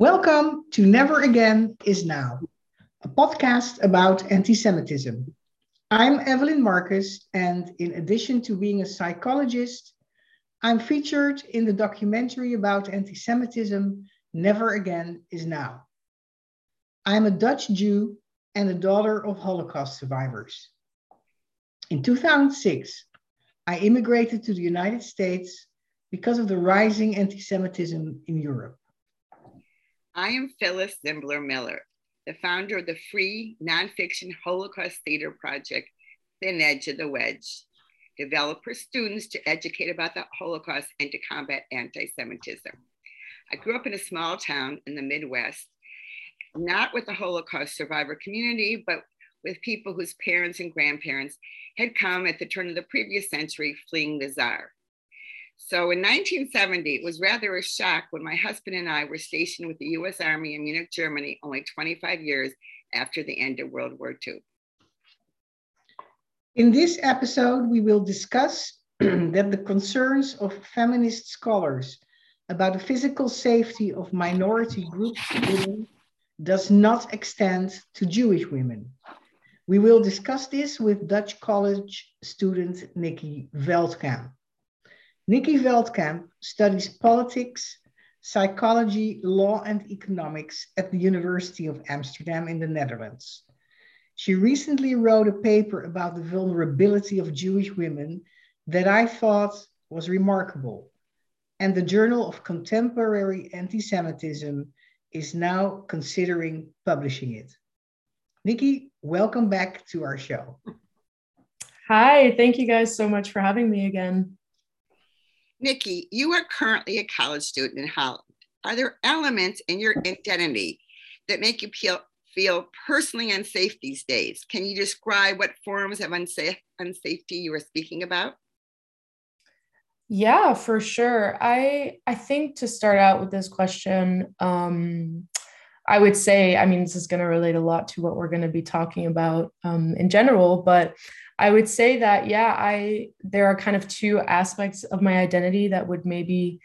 Welcome to Never Again is Now, a podcast about anti Semitism. I'm Evelyn Marcus, and in addition to being a psychologist, I'm featured in the documentary about anti Semitism, Never Again is Now. I'm a Dutch Jew and a daughter of Holocaust survivors. In 2006, I immigrated to the United States because of the rising anti Semitism in Europe. I am Phyllis Zimbler Miller, the founder of the free nonfiction Holocaust theater project, Thin Edge of the Wedge, developed for students to educate about the Holocaust and to combat anti Semitism. I grew up in a small town in the Midwest, not with the Holocaust survivor community, but with people whose parents and grandparents had come at the turn of the previous century fleeing the Tsar. So in 1970, it was rather a shock when my husband and I were stationed with the US Army in Munich, Germany, only 25 years after the end of World War II. In this episode, we will discuss that the concerns of feminist scholars about the physical safety of minority groups women does not extend to Jewish women. We will discuss this with Dutch college student Nikki Veltkamp. Nikki Veltkamp studies politics, psychology, law, and economics at the University of Amsterdam in the Netherlands. She recently wrote a paper about the vulnerability of Jewish women that I thought was remarkable. And the Journal of Contemporary Anti Semitism is now considering publishing it. Nikki, welcome back to our show. Hi, thank you guys so much for having me again. Nikki, you are currently a college student in Holland. Are there elements in your identity that make you feel, feel personally unsafe these days? Can you describe what forms of unsafe, unsafety you are speaking about? Yeah, for sure. I I think to start out with this question, um, I would say, I mean, this is going to relate a lot to what we're going to be talking about um, in general, but I would say that, yeah, I, there are kind of two aspects of my identity that would maybe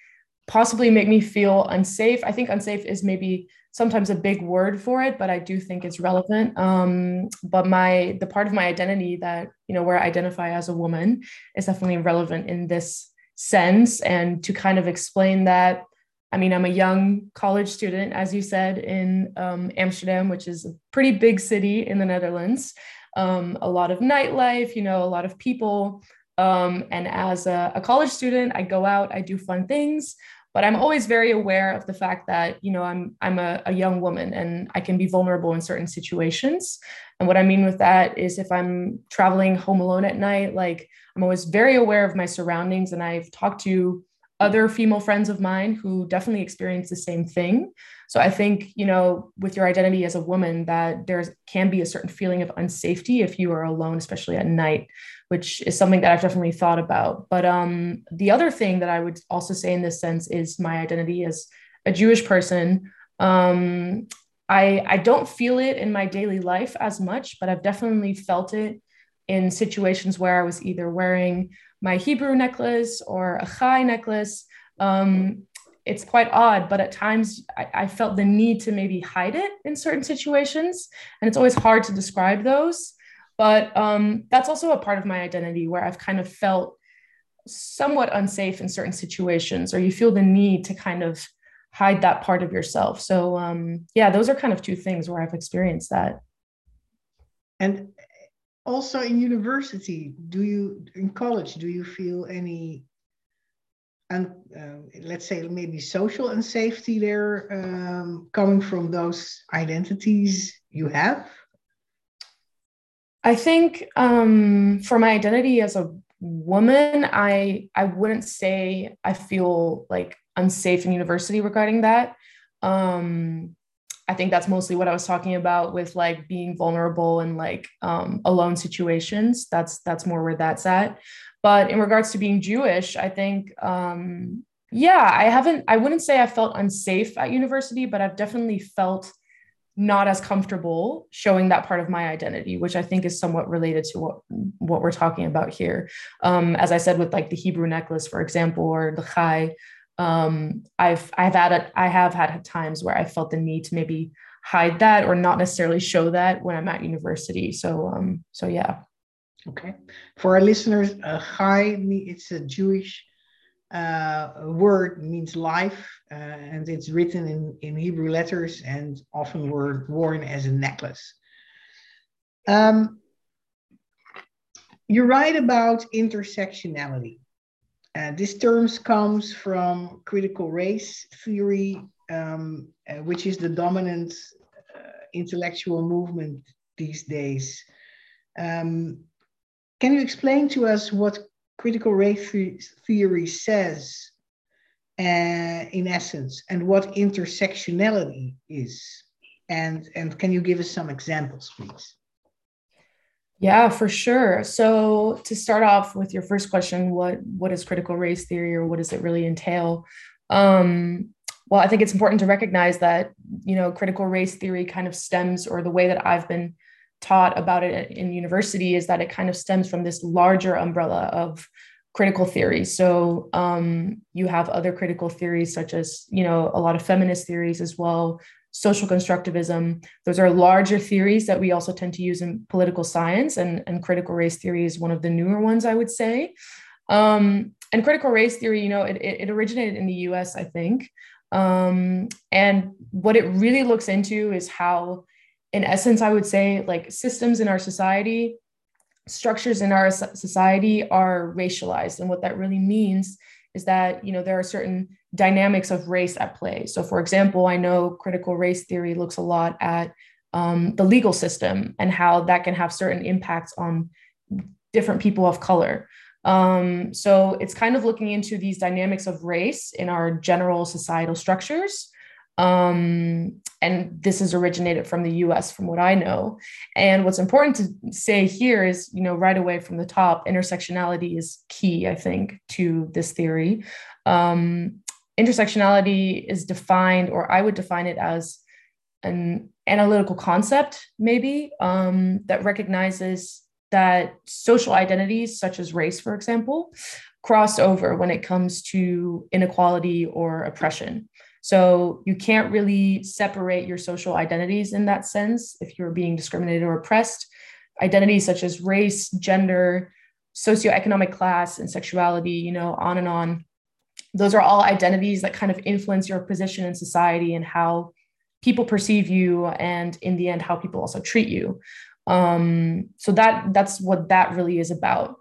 possibly make me feel unsafe. I think unsafe is maybe sometimes a big word for it, but I do think it's relevant. Um, but my, the part of my identity that, you know, where I identify as a woman is definitely relevant in this sense. And to kind of explain that, I mean, I'm a young college student, as you said, in um, Amsterdam, which is a pretty big city in the Netherlands um, a lot of nightlife, you know, a lot of people. Um, and as a, a college student, I go out, I do fun things, but I'm always very aware of the fact that, you know, I'm, I'm a, a young woman and I can be vulnerable in certain situations. And what I mean with that is if I'm traveling home alone at night, like I'm always very aware of my surroundings. And I've talked to other female friends of mine who definitely experience the same thing. So I think, you know, with your identity as a woman, that there can be a certain feeling of unsafety if you are alone, especially at night, which is something that I've definitely thought about. But um, the other thing that I would also say in this sense is my identity as a Jewish person. Um, I, I don't feel it in my daily life as much, but I've definitely felt it in situations where I was either wearing my Hebrew necklace or a chai necklace. Um, it's quite odd, but at times I, I, felt the need to maybe hide it in certain situations. And it's always hard to describe those. But um, that's also a part of my identity where I've kind of felt somewhat unsafe in certain situations, or you feel the need to kind of hide that part of yourself. So, um, yeah, those are kind of two things where I've experienced that. And also in university, do you, in college, do you feel any and uh, let's say maybe social unsafety there um, coming from those identities you have? I think um, for my identity as a woman, I I wouldn't say I feel like unsafe in university regarding that. Um, I think that's mostly what I was talking about with like being vulnerable and like um, alone situations. That's that's more where that's at. But in regards to being Jewish, I think, um, yeah, I haven't, I wouldn't say I felt unsafe at university, but I've definitely felt not as comfortable showing that part of my identity, which I think is somewhat related to what, what we're talking about here. Um, as I said, with like the Hebrew necklace, for example, or the chai, um, I've I've had a, I have had times where I felt the need to maybe hide that or not necessarily show that when I'm at university. So um, so yeah. Okay, for our listeners, uh, chai it's a Jewish uh, word means life, uh, and it's written in in Hebrew letters and often were worn as a necklace. Um, you write about intersectionality. Uh, this term comes from critical race theory, um, uh, which is the dominant uh, intellectual movement these days. Um, can you explain to us what critical race theory says uh, in essence and what intersectionality is? And, and can you give us some examples, please? Yeah, for sure. So to start off with your first question, what what is critical race theory or what does it really entail? Um, well, I think it's important to recognize that you know critical race theory kind of stems, or the way that I've been taught about it in university is that it kind of stems from this larger umbrella of critical theory. So um, you have other critical theories such as you know a lot of feminist theories as well, social constructivism. Those are larger theories that we also tend to use in political science, and, and critical race theory is one of the newer ones, I would say. Um, and critical race theory, you know, it, it originated in the US, I think. Um, and what it really looks into is how, in essence, I would say, like systems in our society, structures in our society are racialized. And what that really means is that, you know, there are certain dynamics of race at play. So, for example, I know critical race theory looks a lot at um, the legal system and how that can have certain impacts on different people of color. Um, so, it's kind of looking into these dynamics of race in our general societal structures um, and this is originated from the US, from what I know. And what's important to say here is, you know, right away from the top, intersectionality is key, I think, to this theory. Um, intersectionality is defined, or I would define it as an analytical concept, maybe, um, that recognizes that social identities, such as race, for example, cross over when it comes to inequality or oppression. So you can't really separate your social identities in that sense if you're being discriminated or oppressed. Identities such as race, gender, socioeconomic class, and sexuality, you know, on and on. Those are all identities that kind of influence your position in society and how people perceive you, and in the end, how people also treat you. Um, so that that's what that really is about.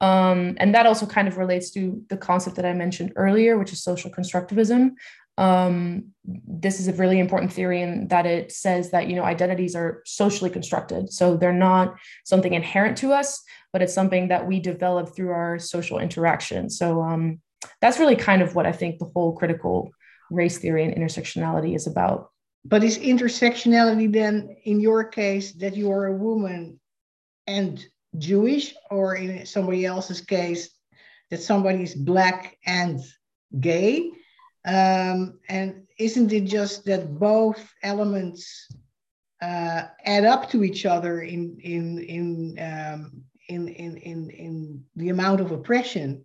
Um, and that also kind of relates to the concept that I mentioned earlier, which is social constructivism, um, this is a really important theory in that it says that you know identities are socially constructed. So they're not something inherent to us but it's something that we develop through our social interaction. So um, that's really kind of what i think the whole critical race theory and intersectionality is about. But is intersectionality then in your case that you are a woman and jewish or in somebody else's case that somebody is black and gay um, and isn't it just that both elements uh, add up to each other in in in, um, in in in in the amount of oppression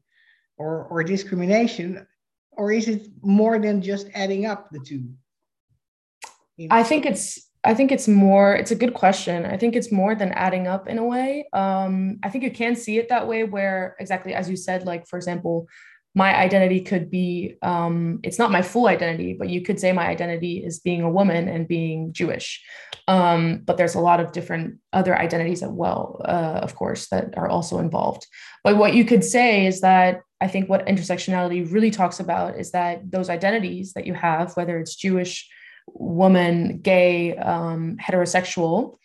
or or discrimination, or is it more than just adding up the two? I think it's I think it's more, it's a good question. I think it's more than adding up in a way. Um, I think you can see it that way, where exactly as you said, like, for example, my identity could be um, it's not my full identity but you could say my identity is being a woman and being jewish. Um, but there's a lot of different other identities as well uh, of course that are also involved. But what you could say is that i think what intersectionality really talks about is that those identities that you have whether it's jewish woman gay um, heterosexual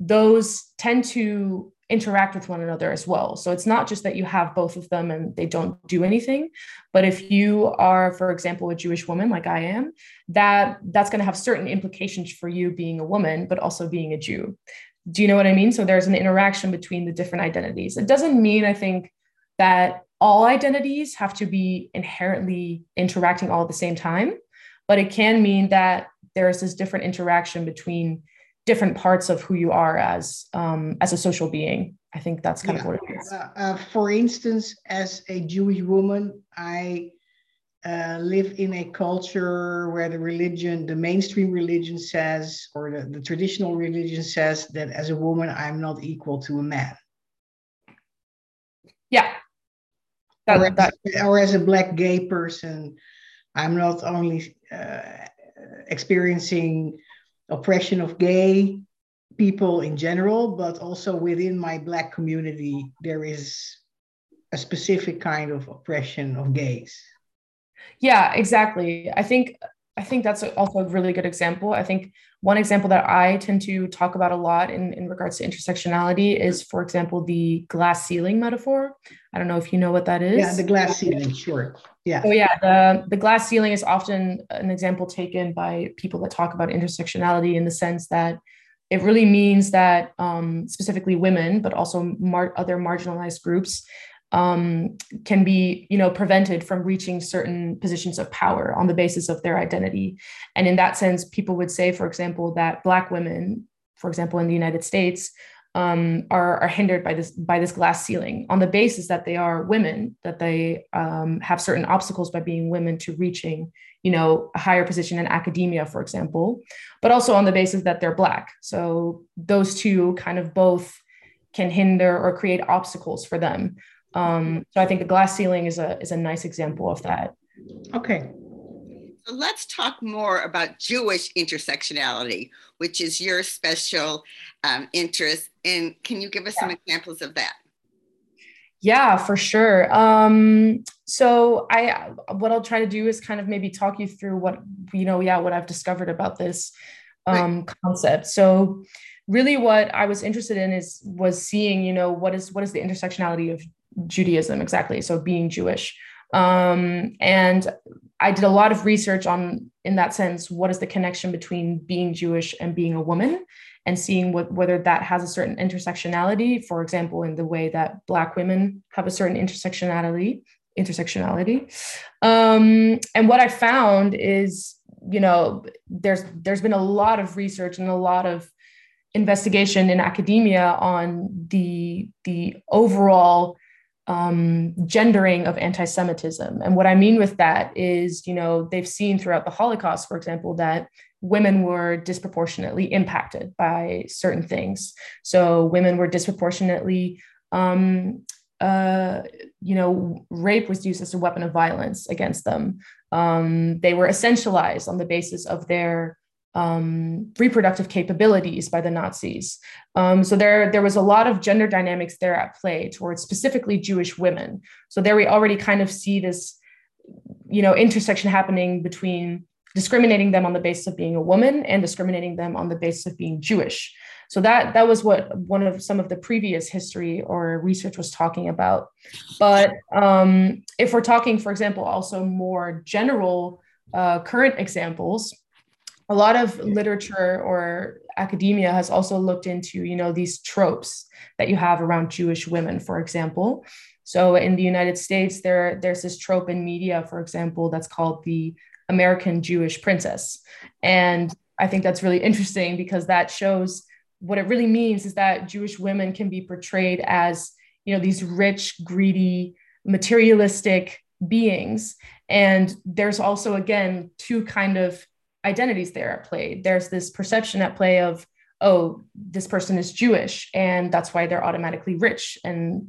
those tend to interact with one another as well. So it's not just that you have both of them and they don't do anything, but if you are, for example, a Jewish woman like I am, that that's going to have certain implications for you being a woman, but also being a Jew. Do you know what I mean? So there's an interaction between the different identities. It doesn't mean, I think, that all identities have to be inherently interacting all at the same time, but it can mean that there's this different interaction between different parts of who you are as um, as a social being. I think that's kind yeah. of what it is. Uh, uh, for instance, as a Jewish woman, I uh, live in a culture where the religion, the mainstream religion says, or the, the traditional religion says that as a woman, I'm not equal to a man. Yeah. That, or, that. As, or as a black gay person, I'm not only uh, experiencing oppression of gay people in general, but also within my black community, there is a specific kind of oppression of gays. Yeah, exactly. I think I think that's also a really good example. I think one example that I tend to talk about a lot in, in regards to intersectionality is, for example, the glass ceiling metaphor. I don't know if you know what that is. Yeah, the glass ceiling, sure. Yeah. So yeah, the, the glass ceiling is often an example taken by people that talk about intersectionality in the sense that it really means that um, specifically women, but also mar- other marginalized groups um, can be you know prevented from reaching certain positions of power on the basis of their identity. And in that sense people would say for example that black women for example in the united states um, are, are hindered by this by this glass ceiling on the basis that they are women that they um, have certain obstacles by being women to reaching you know a higher position in academia for example but also on the basis that they're black. So those two kind of both can hinder or create obstacles for them um, so I think the glass ceiling is a is a nice example of that. Okay. So let's talk more about Jewish intersectionality, which is your special um, interest. And can you give us yeah. some examples of that? Yeah, for sure. Um, so I what I'll try to do is kind of maybe talk you through what you know, yeah, what I've discovered about this um, right. concept. So really what I was interested in is was seeing, you know, what is what is the intersectionality of Judaism exactly. So being Jewish. Um, and I did a lot of research on, in that sense, what is the connection between being Jewish and being a woman, and seeing what whether that has a certain intersectionality. For example, in the way that Black women have a certain intersectionality. Intersectionality. Um, and what I found is, you know, there's there's been a lot of research and a lot of investigation in academia on the the overall um, gendering of anti-Semitism. And what I mean with that is, you know, they've seen throughout the Holocaust, for example, that women were disproportionately impacted by certain things. So women were disproportionately, um, uh, you know, rape was used as a weapon of violence against them. Um, they were essentialized on the basis of their um, reproductive capabilities by the Nazis. Um, so there, there was a lot of gender dynamics there at play towards specifically Jewish women. So there we already kind of see this, you know, intersection happening between discriminating them on the basis of being a woman and discriminating them on the basis of being Jewish. So that that was what one of some of the previous history or research was talking about. But um, if we're talking, for example, also more general uh, current examples, a lot of literature or academia has also looked into you know these tropes that you have around jewish women for example. So in the united states there there's this trope in media for example that's called the american jewish princess. And i think that's really interesting because that shows what it really means is that jewish women can be portrayed as you know these rich greedy materialistic beings. And there's also again two kind of identities there at play. There's this perception at play of, oh, this person is Jewish, and that's why they're automatically rich and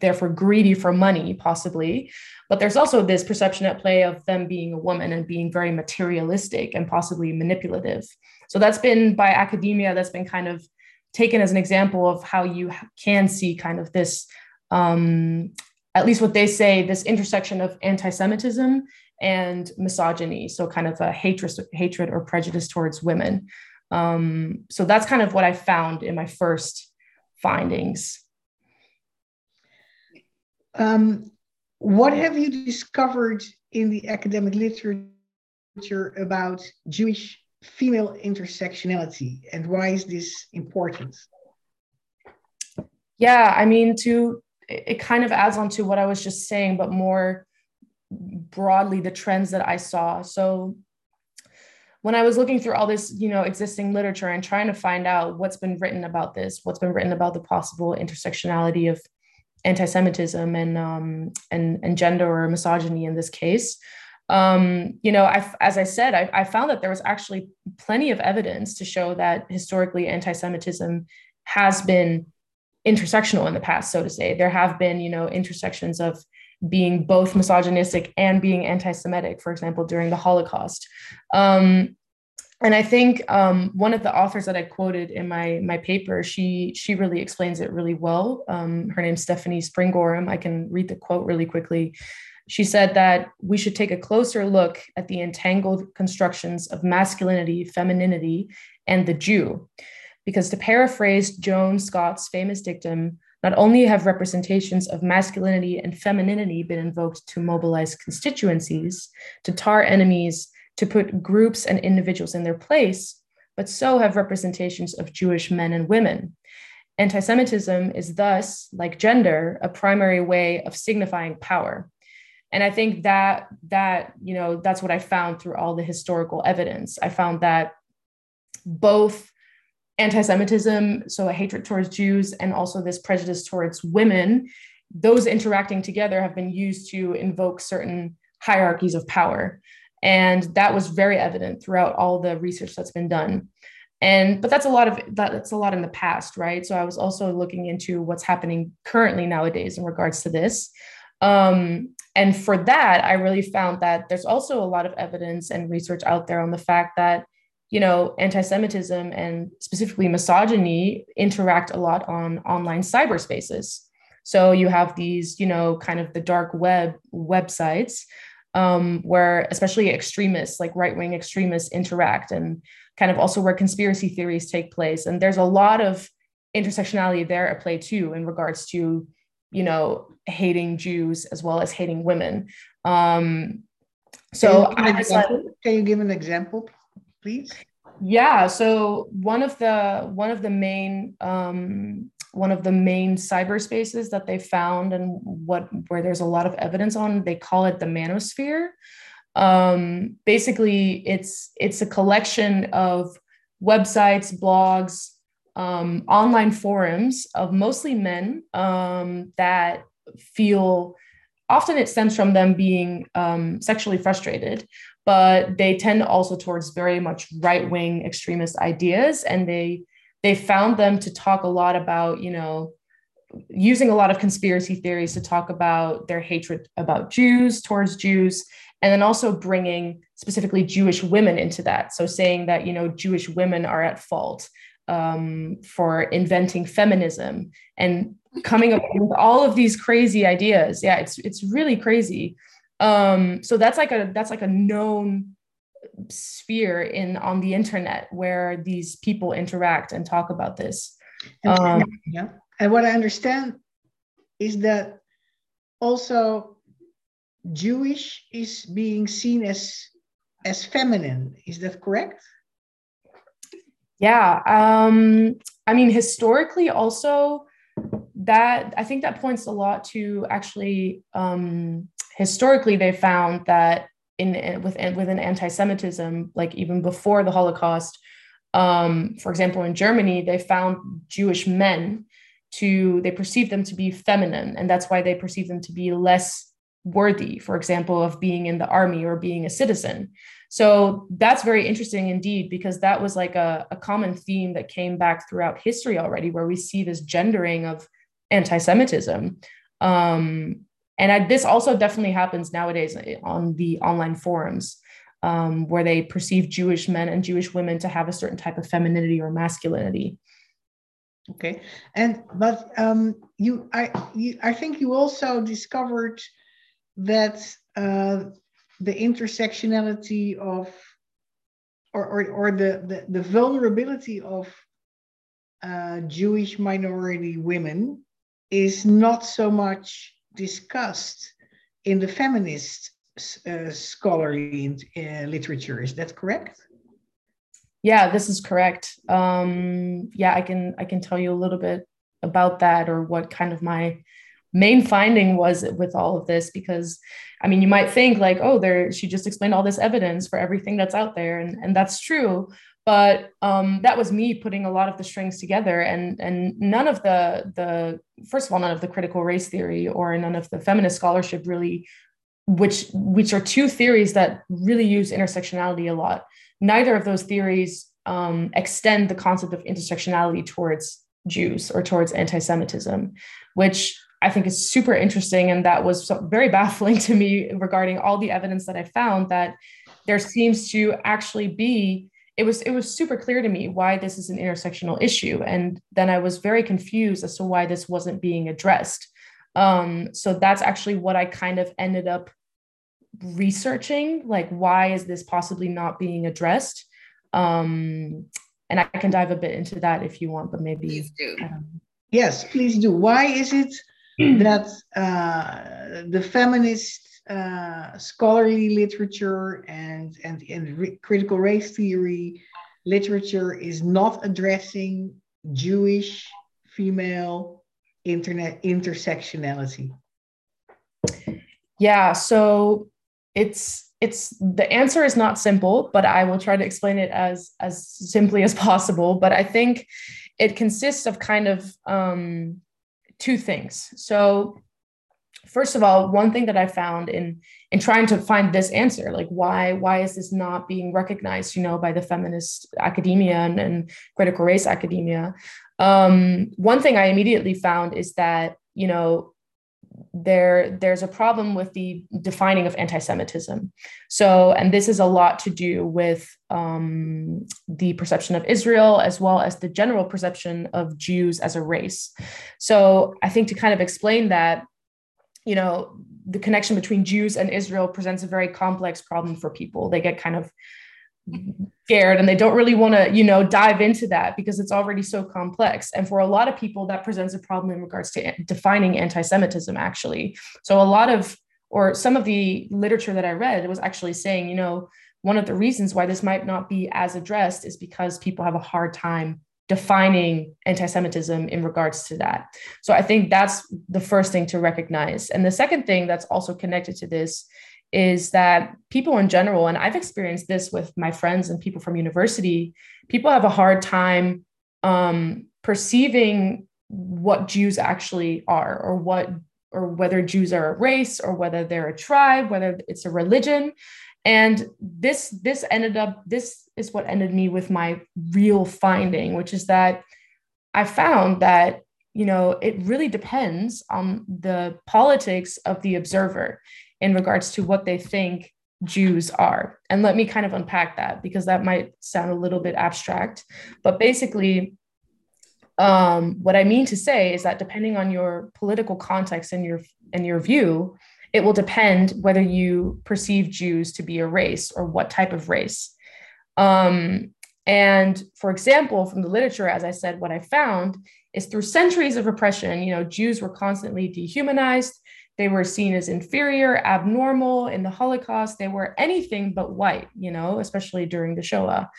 therefore greedy for money, possibly. But there's also this perception at play of them being a woman and being very materialistic and possibly manipulative. So that's been by academia, that's been kind of taken as an example of how you can see kind of this um, at least what they say, this intersection of anti Semitism and misogyny so kind of a hatred hatred or prejudice towards women. Um, so that's kind of what i found in my first findings. Um, what have you discovered in the academic literature about jewish female intersectionality and why is this important? Yeah i mean to it kind of adds on to what i was just saying but more broadly the trends that I saw. So when I was looking through all this, you know, existing literature and trying to find out what's been written about this, what's been written about the possible intersectionality of anti-Semitism and um, and and gender or misogyny in this case, um, you know, I, as I said, I, I found that there was actually plenty of evidence to show that historically anti-Semitism has been intersectional in the past, so to say. There have been, you know, intersections of being both misogynistic and being anti-Semitic, for example, during the Holocaust. Um, and I think um, one of the authors that I quoted in my my paper, she she really explains it really well. Um, her name's Stephanie Springorum. I can read the quote really quickly. She said that we should take a closer look at the entangled constructions of masculinity, femininity, and the Jew. Because to paraphrase Joan Scott's famous dictum, not only have representations of masculinity and femininity been invoked to mobilize constituencies, to tar enemies, to put groups and individuals in their place, but so have representations of Jewish men and women. Anti Semitism is thus, like gender, a primary way of signifying power. And I think that that, you know, that's what I found through all the historical evidence. I found that both anti-Semitism, so a hatred towards Jews, and also this prejudice towards women, those interacting together have been used to invoke certain hierarchies of power. And that was very evident throughout all the research that's been done. And but that's a lot of that, that's a lot in the past, right? So I was also looking into what's happening currently nowadays in regards to this. Um, and for that, I really found that there's also a lot of evidence and research out there on the fact that you know anti-Semitism and specifically misogyny interact a lot on online cyberspaces. So you have these, you know, kind of the dark web websites um, where especially extremists, like right wing extremists, interact and kind of also where conspiracy theories take place. And there's a lot of intersectionality there at play too in regards to, you know, hating Jews as well as hating women. Um, so can you, I, can you give an example, please? Yeah. So one of the one of the main um, one of the main cyberspaces that they found and what where there's a lot of evidence on they call it the manosphere um, basically it's it's a collection of websites blogs um, online forums of mostly men um, that feel often it stems from them being um, sexually frustrated but they tend also towards very much right-wing extremist ideas and they they found them to talk a lot about, you know, using a lot of conspiracy theories to talk about their hatred about Jews towards Jews, and then also bringing specifically Jewish women into that. So saying that, you know, Jewish women are at fault um, for inventing feminism and coming up with all of these crazy ideas. Yeah, it's it's really crazy. Um, so that's like a that's like a known sphere in on the internet where these people interact and talk about this. Um, yeah, and what I understand is that also Jewish is being seen as as feminine. Is that correct? Yeah. Um, I mean, historically, also that I think that points a lot to actually um, historically they found that in within within anti-Semitism, like even before the Holocaust. Um, for example, in Germany, they found Jewish men to they perceived them to be feminine, and that's why they perceived them to be less worthy, for example, of being in the army or being a citizen. So that's very interesting indeed, because that was like a, a common theme that came back throughout history already, where we see this gendering of anti-Semitism. Um, and I, this also definitely happens nowadays on the online forums um, where they perceive Jewish men and Jewish women to have a certain type of femininity or masculinity. Okay, and but um, you, I, you, I think you also discovered that uh, the intersectionality of, or or, or the, the the vulnerability of uh, Jewish minority women is not so much discussed in the feminist uh, scholarly uh, literature. Is that correct? Yeah, this is correct. Um, yeah, I can I can tell you a little bit about that or what kind of my main finding was with all of this because i mean you might think like oh there she just explained all this evidence for everything that's out there and, and that's true but um, that was me putting a lot of the strings together and and none of the the first of all none of the critical race theory or none of the feminist scholarship really which which are two theories that really use intersectionality a lot. Neither of those theories um, extend the concept of intersectionality towards Jews or towards anti-Semitism, which I think is super interesting, and that was very baffling to me regarding all the evidence that I found that there seems to actually be it was it was super clear to me why this is an intersectional issue. And then i was very confused as to why this wasn't being addressed. Um, so that's actually what i kind of ended up researching like why is this possibly not being addressed? Um, and i can dive a bit into that if you want but maybe please do. yes please do. Why is it that uh, the feminist uh, scholarly literature and, and, and re- critical race theory literature is not addressing Jewish female internet intersectionality? Yeah, so it's it's the answer is not simple, but I will try to explain it as as simply as possible. But I think it consists of kind of um, two things. So first of all, one thing that I found in in trying to find this answer, like why why is this not being recognized, you know, by the feminist academia and, and critical race academia? Um, one thing I immediately found is that you know there there's a problem with the defining of anti-Semitism. So, and this is a lot to do with um, the perception of Israel as well as the general perception of Jews as a race. So, I think to kind of explain that you know, the connection between Jews and Israel presents a very complex problem for people. They get kind of scared and they don't really want to, you know, dive into that because it's already so complex. And for a lot of people, that presents a problem in regards to defining anti Semitism, actually. So a lot of, or some of the literature that I read was actually saying, you know, one of the reasons why this might not be as addressed is because people have a hard time defining anti-Semitism in regards to that. So I think that's the first thing to recognize. And the second thing that's also connected to this is that people in general, and I've experienced this with my friends and people from university, people have a hard time um, perceiving what Jews actually are or what or whether Jews are a race or whether they're a tribe, whether it's a religion and this this ended up this is what ended me with my real finding which is that i found that you know it really depends on the politics of the observer in regards to what they think jews are. And let me kind of unpack that because that might sound a little bit abstract but basically um, what i mean to say is that depending on your political context and your and your view it will depend whether you perceive Jews to be a race or what type of race. Um, and for example, from the literature, as I said, what I found is through centuries of oppression, you know, Jews were constantly dehumanized. They were seen as inferior, abnormal in the Holocaust. They were anything but white, you know, especially during the Shoah.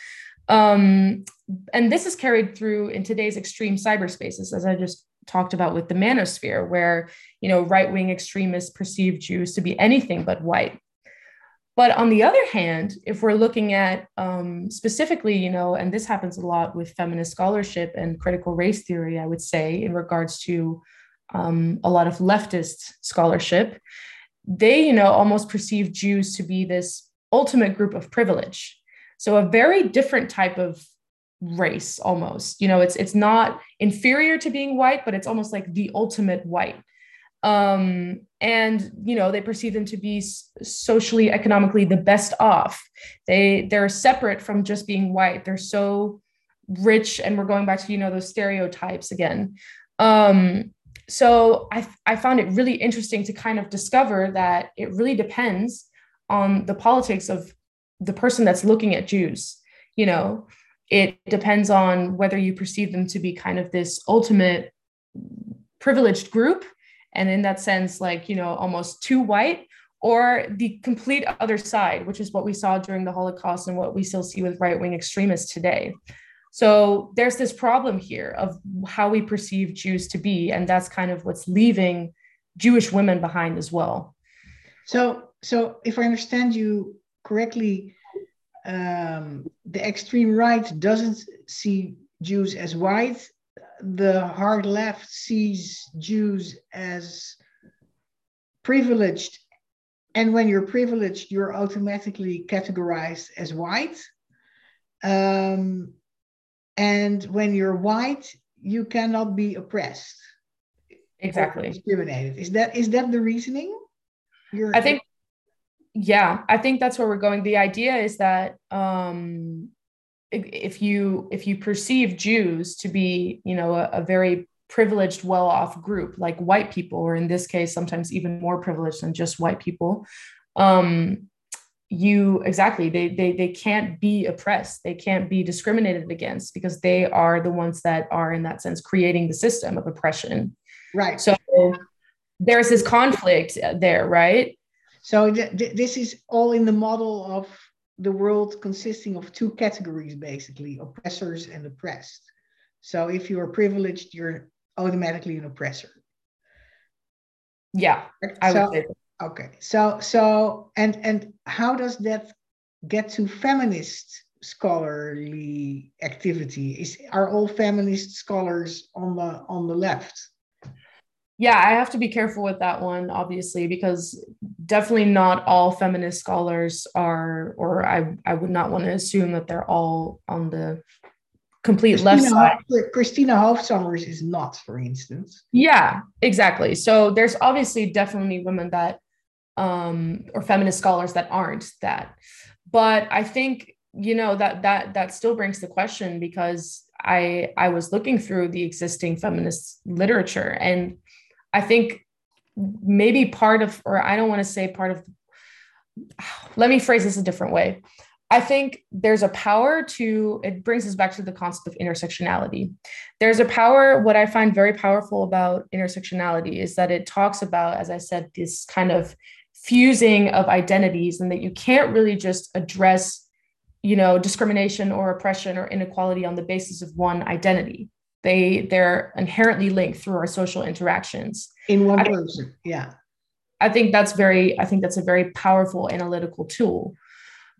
Um, and this is carried through in today's extreme cyberspaces, as I just talked about with the manosphere, where you know right-wing extremists perceive Jews to be anything but white. But on the other hand, if we're looking at um, specifically, you know, and this happens a lot with feminist scholarship and critical race theory, I would say, in regards to um, a lot of leftist scholarship, they, you know, almost perceive Jews to be this ultimate group of privilege. So a very different type of race almost. You know it's it's not inferior to being white but it's almost like the ultimate white. Um and you know they perceive them to be socially economically the best off. They they're separate from just being white. They're so rich and we're going back to you know those stereotypes again. Um so i i found it really interesting to kind of discover that it really depends on the politics of the person that's looking at jews you know it depends on whether you perceive them to be kind of this ultimate privileged group and in that sense like you know almost too white or the complete other side which is what we saw during the holocaust and what we still see with right-wing extremists today. So there's this problem here of how we perceive jews to be and that's kind of what's leaving jewish women behind as well. So so if i understand you correctly um, the extreme right doesn't see Jews as white. The hard left sees Jews as privileged and when you're privileged, you're automatically categorized as white. Um, and when you're white, you cannot be oppressed. Exactly. Discriminated. Is that is that the reasoning? You're, I think yeah, I think that's where we're going. The idea is that um if you if you perceive Jews to be, you know, a, a very privileged, well-off group, like white people, or in this case, sometimes even more privileged than just white people, um, you exactly they, they they can't be oppressed. They can't be discriminated against because they are the ones that are in that sense creating the system of oppression. Right. So there's this conflict there right so th- th- this is all in the model of the world consisting of two categories basically oppressors and oppressed so if you're privileged you're automatically an oppressor yeah i so, would say that Okay, so so and and how does that get to feminist scholarly activity? Is are all feminist scholars on the on the left? Yeah, I have to be careful with that one, obviously, because definitely not all feminist scholars are, or I, I would not want to assume that they're all on the complete Christina, left side. Christina Hoff Sommers is not, for instance. Yeah, exactly. So there's obviously definitely women that um, or feminist scholars that aren't that. But I think you know that that that still brings the question because I I was looking through the existing feminist literature and I think maybe part of or I don't want to say part of let me phrase this a different way. I think there's a power to, it brings us back to the concept of intersectionality. There's a power, what I find very powerful about intersectionality is that it talks about, as I said, this kind of fusing of identities and that you can't really just address you know discrimination or oppression or inequality on the basis of one identity they they're inherently linked through our social interactions. In one I person yeah. I think that's very i think that's a very powerful analytical tool.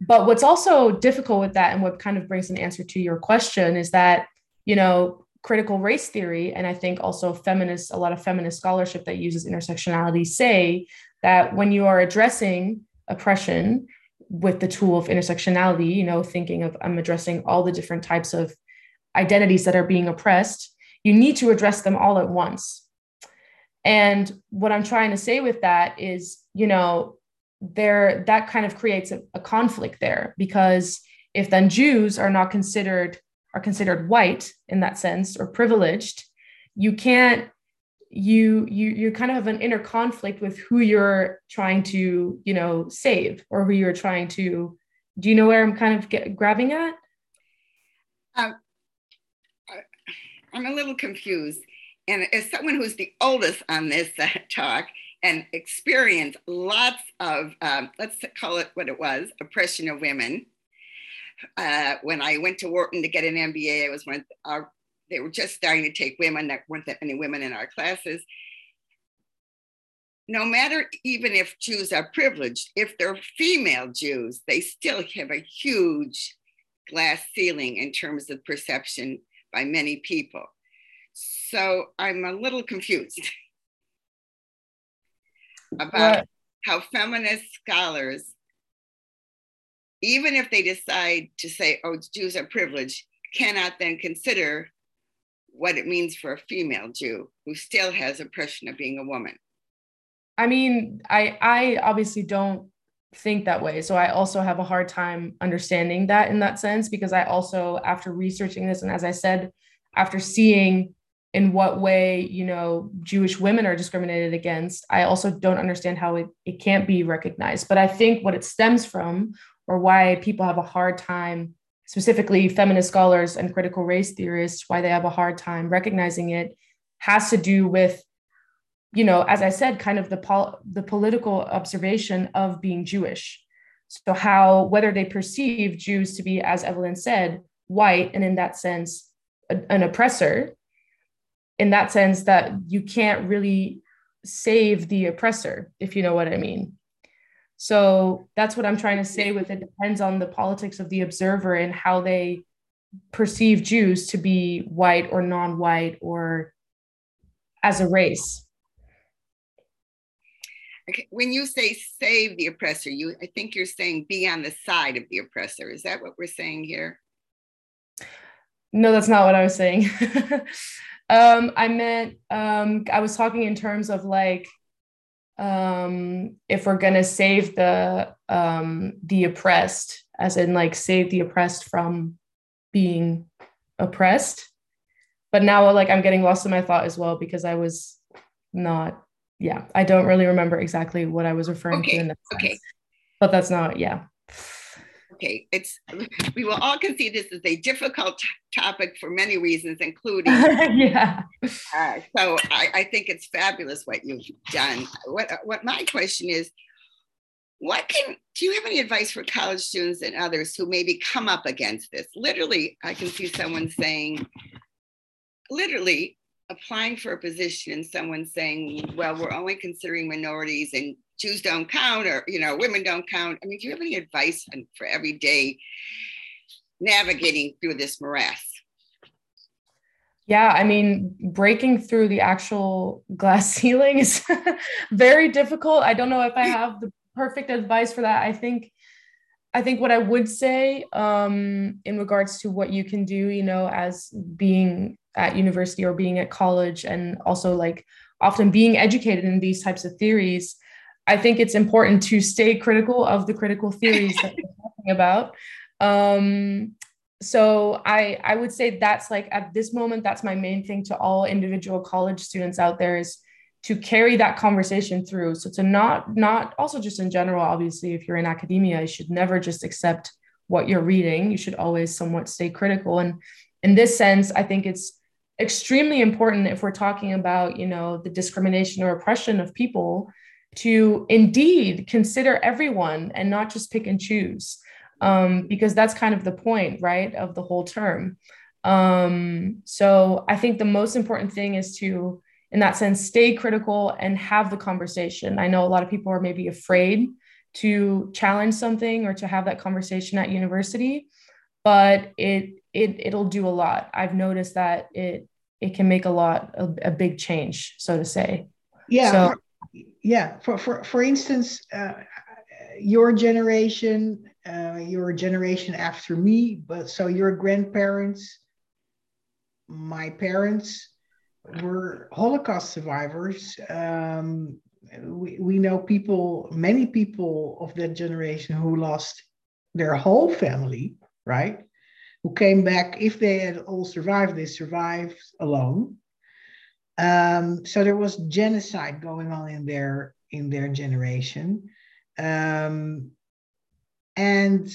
But what's also difficult with that and what kind of brings an answer to your question is that you know critical race theory and i think also feminist a lot of feminist scholarship that uses intersectionality say that when you are addressing oppression with the tool of intersectionality, you know, thinking of I'm addressing all the different types of identities that are being oppressed, you need to address them all at once. And what I'm trying to say with that is, you know, there that kind of creates a, a conflict there because if then Jews are not considered are considered white in that sense or privileged, you can't you you you kind of have an inner conflict with who you're trying to you know save or who you're trying to do you know where i'm kind of get, grabbing at um, i'm a little confused and as someone who's the oldest on this uh, talk and experienced lots of um, let's call it what it was oppression of women uh, when i went to wharton to get an mba i was one our they were just starting to take women. There weren't that many women in our classes. No matter even if Jews are privileged, if they're female Jews, they still have a huge glass ceiling in terms of perception by many people. So I'm a little confused about how feminist scholars, even if they decide to say, oh, Jews are privileged, cannot then consider what it means for a female Jew who still has oppression of being a woman. I mean, I I obviously don't think that way. So I also have a hard time understanding that in that sense because I also after researching this and as I said after seeing in what way, you know, Jewish women are discriminated against, I also don't understand how it, it can't be recognized. But I think what it stems from or why people have a hard time specifically feminist scholars and critical race theorists, why they have a hard time recognizing it has to do with, you know, as I said, kind of the, pol- the political observation of being Jewish. So, how, whether they perceive Jews to be, as Evelyn said, white, and in that sense, a, an oppressor, in that sense, that you can't really save the oppressor, if you know what I mean. So that's what I'm trying to say with it depends on the politics of the observer and how they perceive Jews to be white or non-white or as a race. When you say save the oppressor, you I think you're saying be on the side of the oppressor. Is that what we're saying here? No, that's not what I was saying. um, I meant um, I was talking in terms of like um, if we're gonna save the um, the oppressed, as in like save the oppressed from being oppressed. But now, like I'm getting lost in my thought as well because I was not yeah, I don't really remember exactly what I was referring okay. to in that sense. Okay. But that's not, yeah. Okay, it's we will all concede this is a difficult topic for many reasons, including yeah. Uh, so I, I think it's fabulous what you've done. What what my question is, what can do you have any advice for college students and others who maybe come up against this? Literally, I can see someone saying, literally, applying for a position and someone saying, well, we're only considering minorities and Jews don't count or, you know, women don't count. I mean, do you have any advice for every day navigating through this morass? Yeah, I mean, breaking through the actual glass ceiling is very difficult. I don't know if I have the perfect advice for that. I think I think what I would say um, in regards to what you can do, you know, as being at university or being at college and also like often being educated in these types of theories i think it's important to stay critical of the critical theories that we're talking about. Um, so i i would say that's like at this moment that's my main thing to all individual college students out there is to carry that conversation through. So to not not also just in general obviously if you're in academia you should never just accept what you're reading. You should always somewhat stay critical. And in this sense i think it's extremely important if we're talking about you know the discrimination or oppression of people to indeed consider everyone and not just pick and choose um, because that's kind of the point right of the whole term. Um, so i think the most important thing is to in that sense stay critical and have the conversation. I know a lot of people are maybe afraid to challenge something or to have that conversation at university but it it it'll do a lot. I've noticed that it it can make a lot a, a big change, so to say. Yeah. So, yeah. For for for instance, uh, your generation, uh, your generation after me, but so your grandparents, my parents were Holocaust survivors. Um, we, we know people, many people of that generation who lost their whole family, right? Who came back, if they had all survived, they survived alone. Um, so there was genocide going on in their in their generation, um, and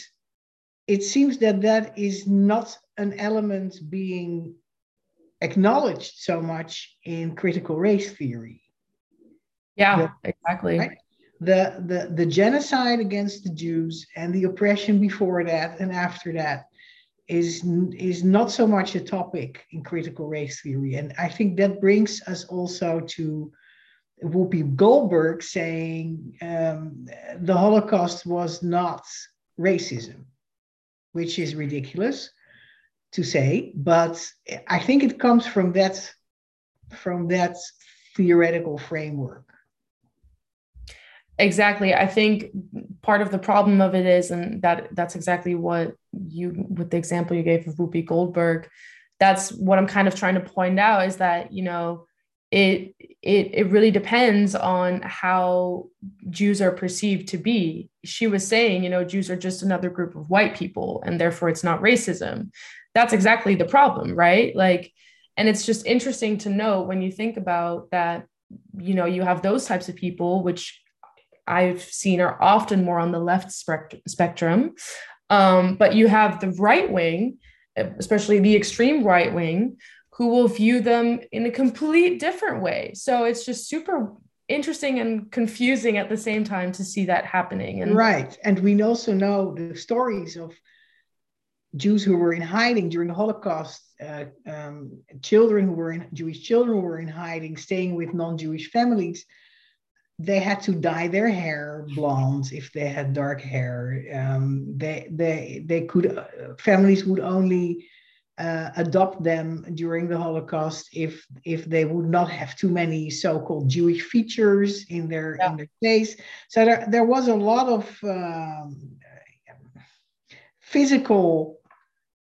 it seems that that is not an element being acknowledged so much in critical race theory. Yeah, the, exactly. Right? The, the the genocide against the Jews and the oppression before that and after that is is not so much a topic in critical race theory. And i think that brings us also to whoopi goldberg saying um, the holocaust was not racism which is ridiculous to say but i think it comes from that from that theoretical framework exactly i think part of the problem of it is and that that's exactly what you with the example you gave of Whoopi Goldberg, that's what I'm kind of trying to point out is that you know it it it really depends on how Jews are perceived to be. She was saying, you know, Jews are just another group of white people, and therefore it's not racism. That's exactly the problem, right? Like, and it's just interesting to note when you think about that. You know, you have those types of people, which I've seen are often more on the left spectrum, um, but you have the right wing, especially the extreme right wing, who will view them in a complete different way. So it's just super interesting and confusing at the same time to see that happening. And right. And we also know the stories of Jews who were in hiding during the Holocaust, uh, um, children who were in Jewish children who were in hiding, staying with non-Jewish families they had to dye their hair blonde if they had dark hair. Um, they they they could uh, families would only uh, adopt them during the Holocaust if if they would not have too many so-called Jewish features in their yeah. in their face. So there there was a lot of um, physical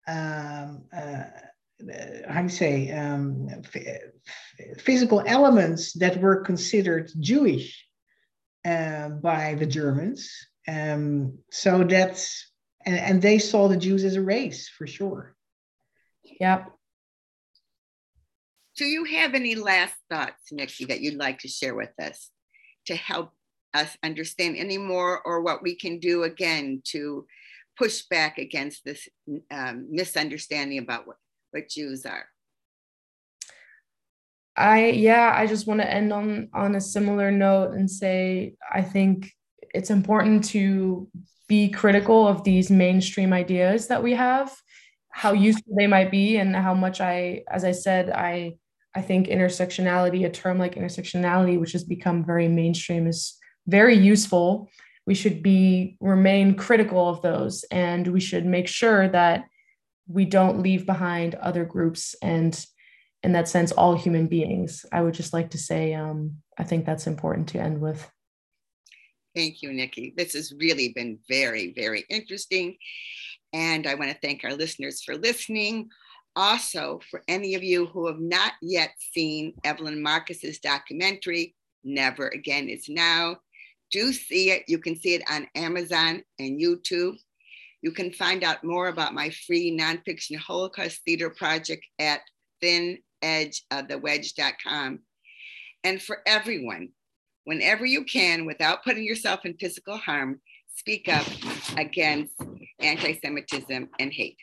um, uh, how do you say um, physical elements that were considered Jewish uh, by the Germans. Um, so that's and, and they saw the Jews as a race for sure. Yep. Do you have any last thoughts, Nikki, that you'd like to share with us to help us understand any more or what we can do again to push back against this um, misunderstanding about what, what Jews are? I yeah, I just want to end on on a similar note and say I think it's important to be critical of these mainstream ideas that we have how useful they might be and how much I, as I said, I I think intersectionality, a term like intersectionality, which has become very mainstream, is very useful. We should be remain critical of those, and we should make sure that we don't leave behind other groups and, in that sense, all human beings. I would just like to say, um, I think that's important to end with. Thank you, Nikki. This has really been very, very interesting. And I want to thank our listeners for listening. Also, for any of you who have not yet seen Evelyn Markus's documentary, Never Again is Now, do see it. You can see it on Amazon and YouTube. You can find out more about my free nonfiction Holocaust theater project at thinedgeofthewedge.com. And for everyone, whenever you can, without putting yourself in physical harm, speak up against anti Semitism and hate.